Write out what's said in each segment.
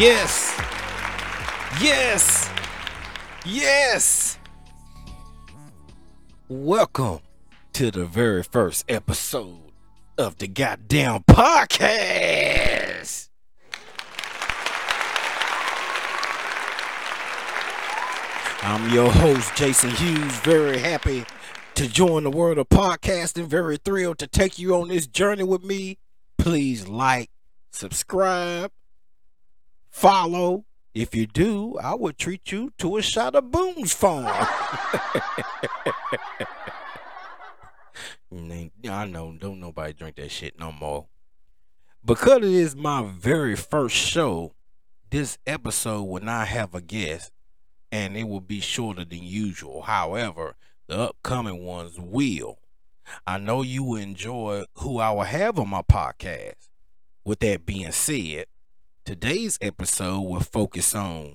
Yes. Yes. Yes. Welcome to the very first episode of the goddamn podcast. I'm your host, Jason Hughes. Very happy to join the world of podcasting. Very thrilled to take you on this journey with me. Please like, subscribe, follow. If you do, I will treat you to a shot of Boone's Farm. I know, don't nobody drink that shit no more. Because it is my very first show, this episode will not have a guest and it will be shorter than usual. However, the upcoming ones will. I know you will enjoy who I will have on my podcast. With that being said, today's episode will focus on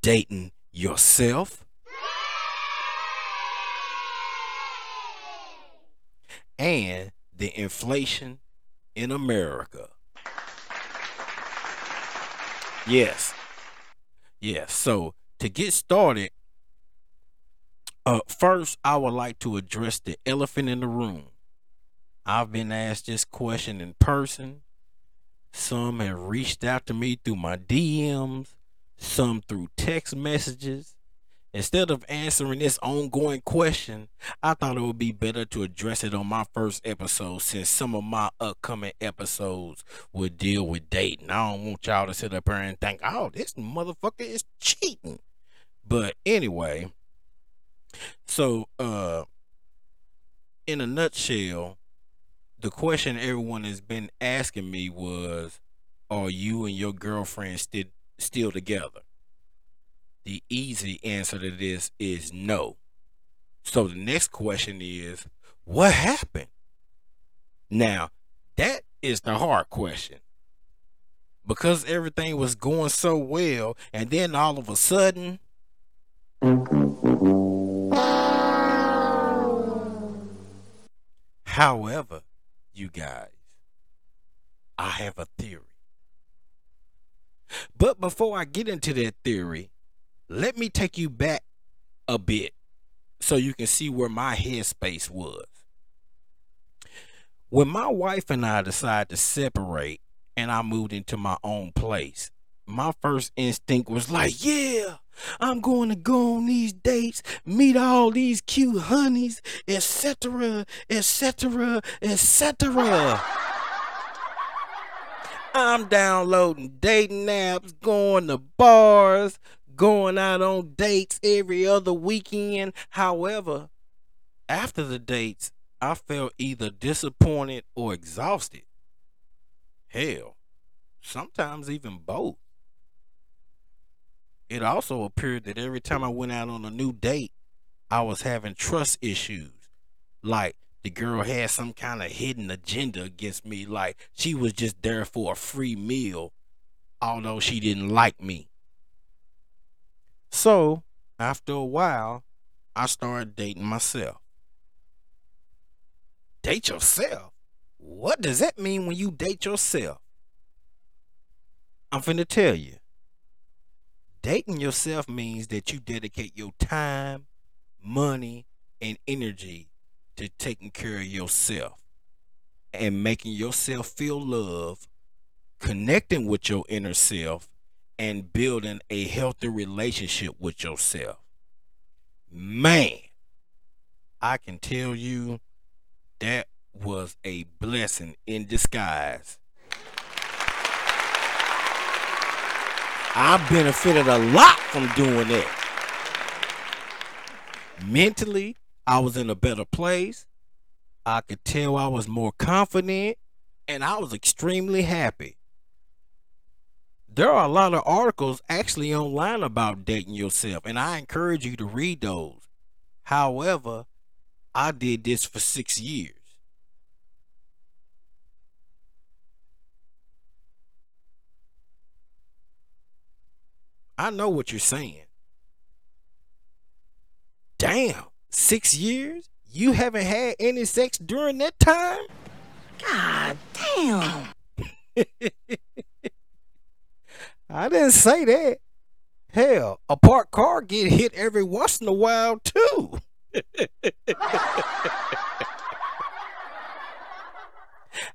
dating yourself and the inflation in America. Yes. Yes. So to get started, uh, first I would like to address the elephant in the room. I've been asked this question in person. Some have reached out to me through my DMs, some through text messages. Instead of answering this ongoing question, I thought it would be better to address it on my first episode since some of my upcoming episodes would deal with dating. I don't want y'all to sit up here and think, oh, this motherfucker is cheating. But anyway, so uh in a nutshell, the question everyone has been asking me was, are you and your girlfriend still still together? The easy answer to this is no. So the next question is, what happened? Now, that is the hard question. Because everything was going so well, and then all of a sudden, however, you guys, I have a theory. But before I get into that theory, let me take you back a bit so you can see where my headspace was. When my wife and I decided to separate and I moved into my own place, my first instinct was like, yeah, I'm going to go on these dates, meet all these cute honeys, etc., etc., etc. I'm downloading dating apps, going to bars, going out on dates every other weekend. However, after the dates, I felt either disappointed or exhausted. Hell, sometimes even both. It also appeared that every time I went out on a new date, I was having trust issues. Like the girl had some kind of hidden agenda against me, like she was just there for a free meal, although she didn't like me. So, after a while, I started dating myself. Date yourself? What does that mean when you date yourself? I'm finna tell you. Dating yourself means that you dedicate your time, money, and energy to taking care of yourself and making yourself feel love, connecting with your inner self, and building a healthy relationship with yourself. Man, I can tell you that was a blessing in disguise. I benefited a lot from doing that. Mentally, I was in a better place. I could tell I was more confident and I was extremely happy. There are a lot of articles actually online about dating yourself, and I encourage you to read those. However, I did this for six years. I know what you're saying. Damn, six years? You haven't had any sex during that time? God damn. I didn't say that. Hell, a parked car get hit every once in a while too.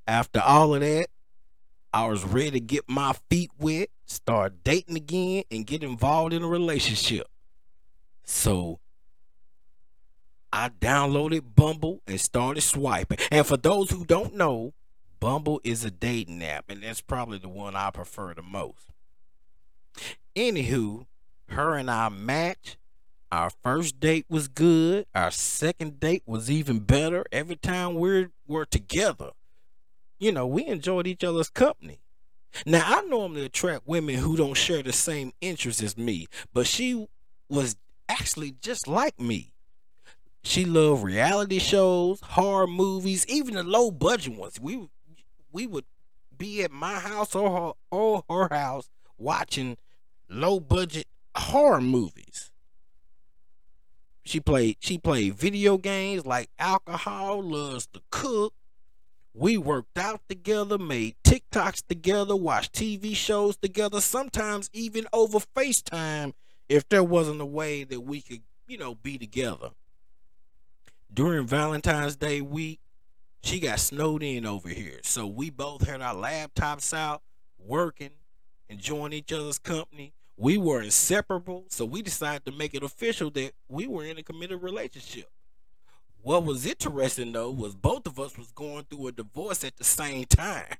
After all of that, I was ready to get my feet wet, start dating again, and get involved in a relationship. So I downloaded Bumble and started swiping. And for those who don't know, Bumble is a dating app, and that's probably the one I prefer the most. Anywho, her and I matched. Our first date was good. Our second date was even better. Every time we were together, you know, we enjoyed each other's company. Now, I normally attract women who don't share the same interests as me, but she was actually just like me. She loved reality shows, horror movies, even the low budget ones. We we would be at my house or her, or her house watching low budget horror movies. She played she played video games like alcohol, loves to cook. We worked out together, made TikToks together, watched TV shows together, sometimes even over FaceTime if there wasn't a way that we could, you know, be together. During Valentine's Day week, she got snowed in over here. So we both had our laptops out, working, enjoying each other's company. We were inseparable, so we decided to make it official that we were in a committed relationship. What was interesting though was both of us was going through a divorce at the same time.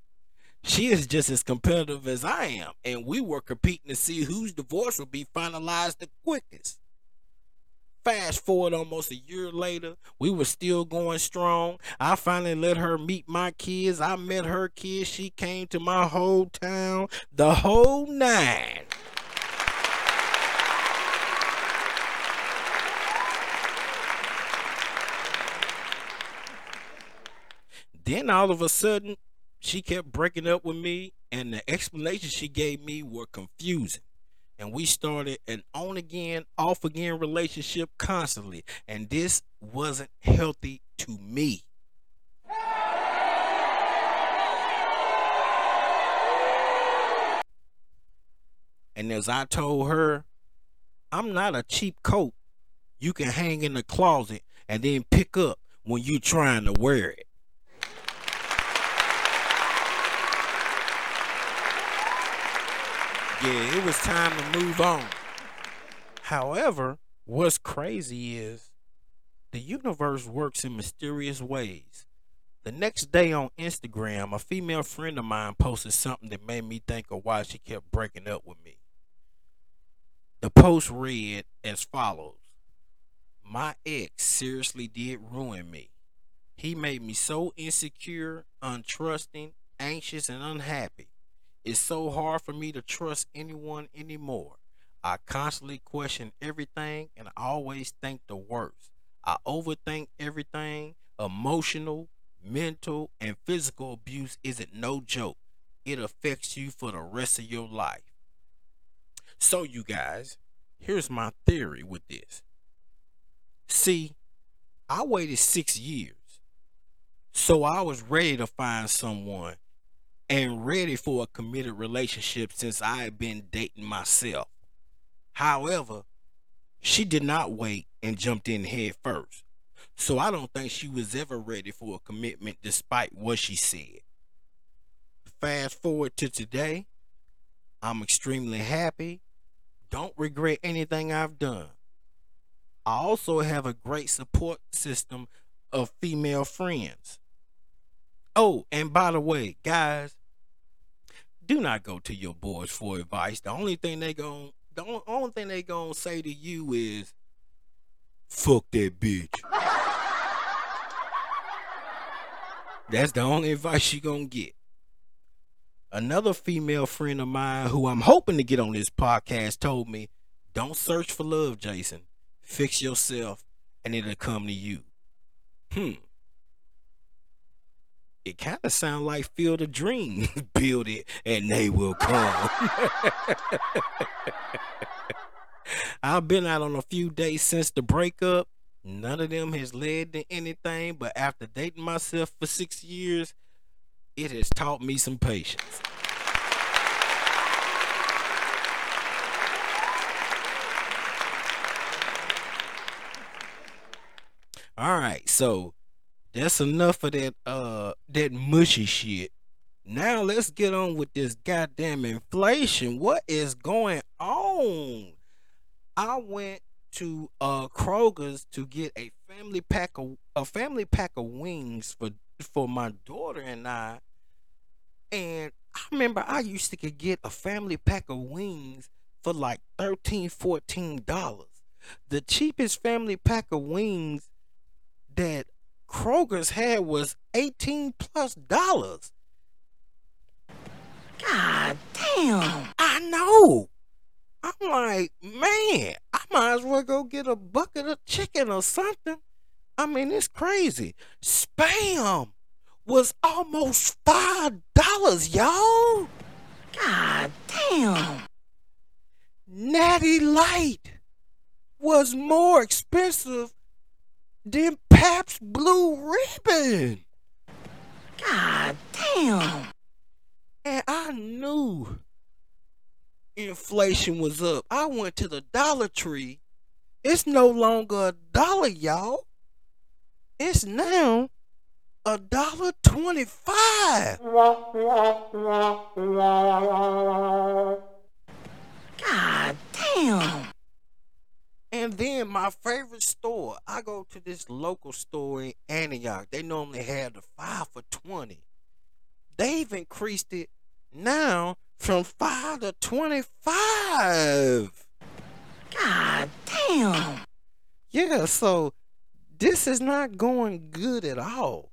She is just as competitive as I am, and we were competing to see whose divorce would be finalized the quickest. Fast forward almost a year later, we were still going strong. I finally let her meet my kids. I met her kids. She came to my whole town, the whole nine. Then all of a sudden, she kept breaking up with me, and the explanations she gave me were confusing and we started an on again, off again relationship constantly. And this wasn't healthy to me. And as I told her, I'm not a cheap coat you can hang in the closet and then pick up when you're trying to wear it. Yeah, it was time to move on. However, what's crazy is the universe works in mysterious ways. The next day on Instagram, a female friend of mine posted something that made me think of why she kept breaking up with me. The post read as follows My ex seriously did ruin me. He made me so insecure, untrusting, anxious, and unhappy. It's so hard for me to trust anyone anymore. I constantly question everything and I always think the worst. I overthink everything. Emotional, mental, and physical abuse isn't no joke. It affects you for the rest of your life. So, you guys, here's my theory with this. See, I waited six years. So I was ready to find someone and ready for a committed relationship since I had been dating myself. However, she did not wait and jumped in head first. So I don't think she was ever ready for a commitment despite what she said. Fast forward to today, I'm extremely happy. Don't regret anything I've done. I also have a great support system of female friends. Oh, and by the way, guys, do not go to your boys for advice. The only thing they gon' the only thing they gonna say to you is, "Fuck that bitch." That's the only advice you gonna get. Another female friend of mine who I'm hoping to get on this podcast told me, "Don't search for love, Jason. Fix yourself, and it'll come to you." Hmm it kind of sounds like Field of Dreams. Build it and they will come. I've been out on a few days since the breakup. None of them has led to anything, but after dating myself for six years, it has taught me some patience. All right, so that's enough of that uh that mushy shit. Now let's get on with this goddamn inflation. What is going on? I went to uh Kroger's to get a family pack of a family pack of wings for for my daughter and I. And I remember I used to get a family pack of wings for like 13 14 dollars. The cheapest family pack of wings that Kroger's had was 18 plus dollars. God damn. I know. I'm like, man, I might as well go get a bucket of chicken or something. I mean, it's crazy. Spam was almost five dollars, y'all. God damn. Natty Light was more expensive than Pabst Blue Ribbon. God damn. And I knew inflation was up. I went to the Dollar Tree. It's no longer a dollar, y'all. It's now a dollar twenty-five. God damn. And then my favorite store, I go to this local store in Antioch. They normally have the five for twenty. They've increased it now from five to twenty-five. God damn. Yeah, so this is not going good at all.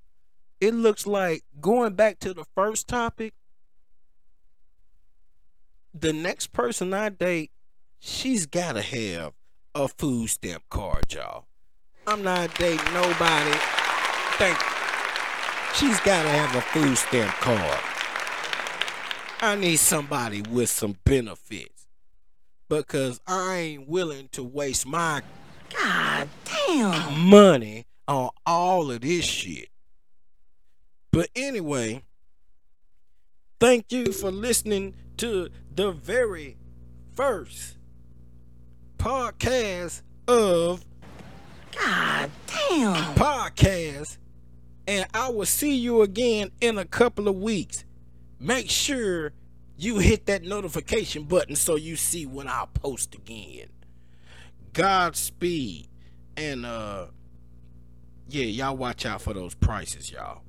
It looks like going back to the first topic, the next person I date, she's gotta have a food stamp card, y'all. I'm not dating nobody. Thank you. She's gotta have a food stamp card. I need somebody with some benefits. Because I ain't willing to waste my God damn. money on all of this shit. But anyway, thank you for listening to the very first podcast of God damn. podcast. And I will see you again in a couple of weeks. Make sure you hit that notification button so you see when I post again. Godspeed. And uh yeah, y'all watch out for those prices, y'all.